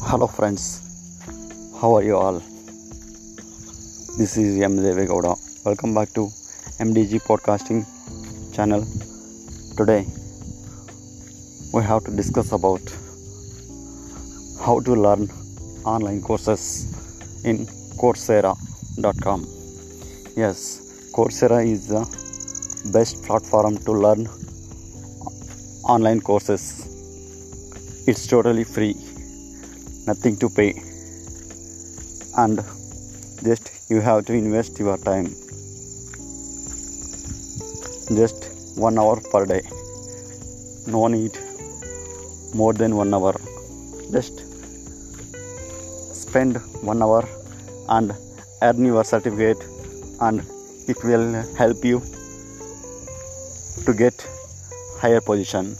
Hello, friends. How are you all? This is M. Devegowda. Welcome back to MDG Podcasting channel. Today, we have to discuss about how to learn online courses in Coursera.com. Yes, Coursera is the best platform to learn online courses. It's totally free nothing to pay. And just you have to invest your time. Just one hour per day. No need more than one hour. Just spend one hour and earn your certificate and it will help you to get higher position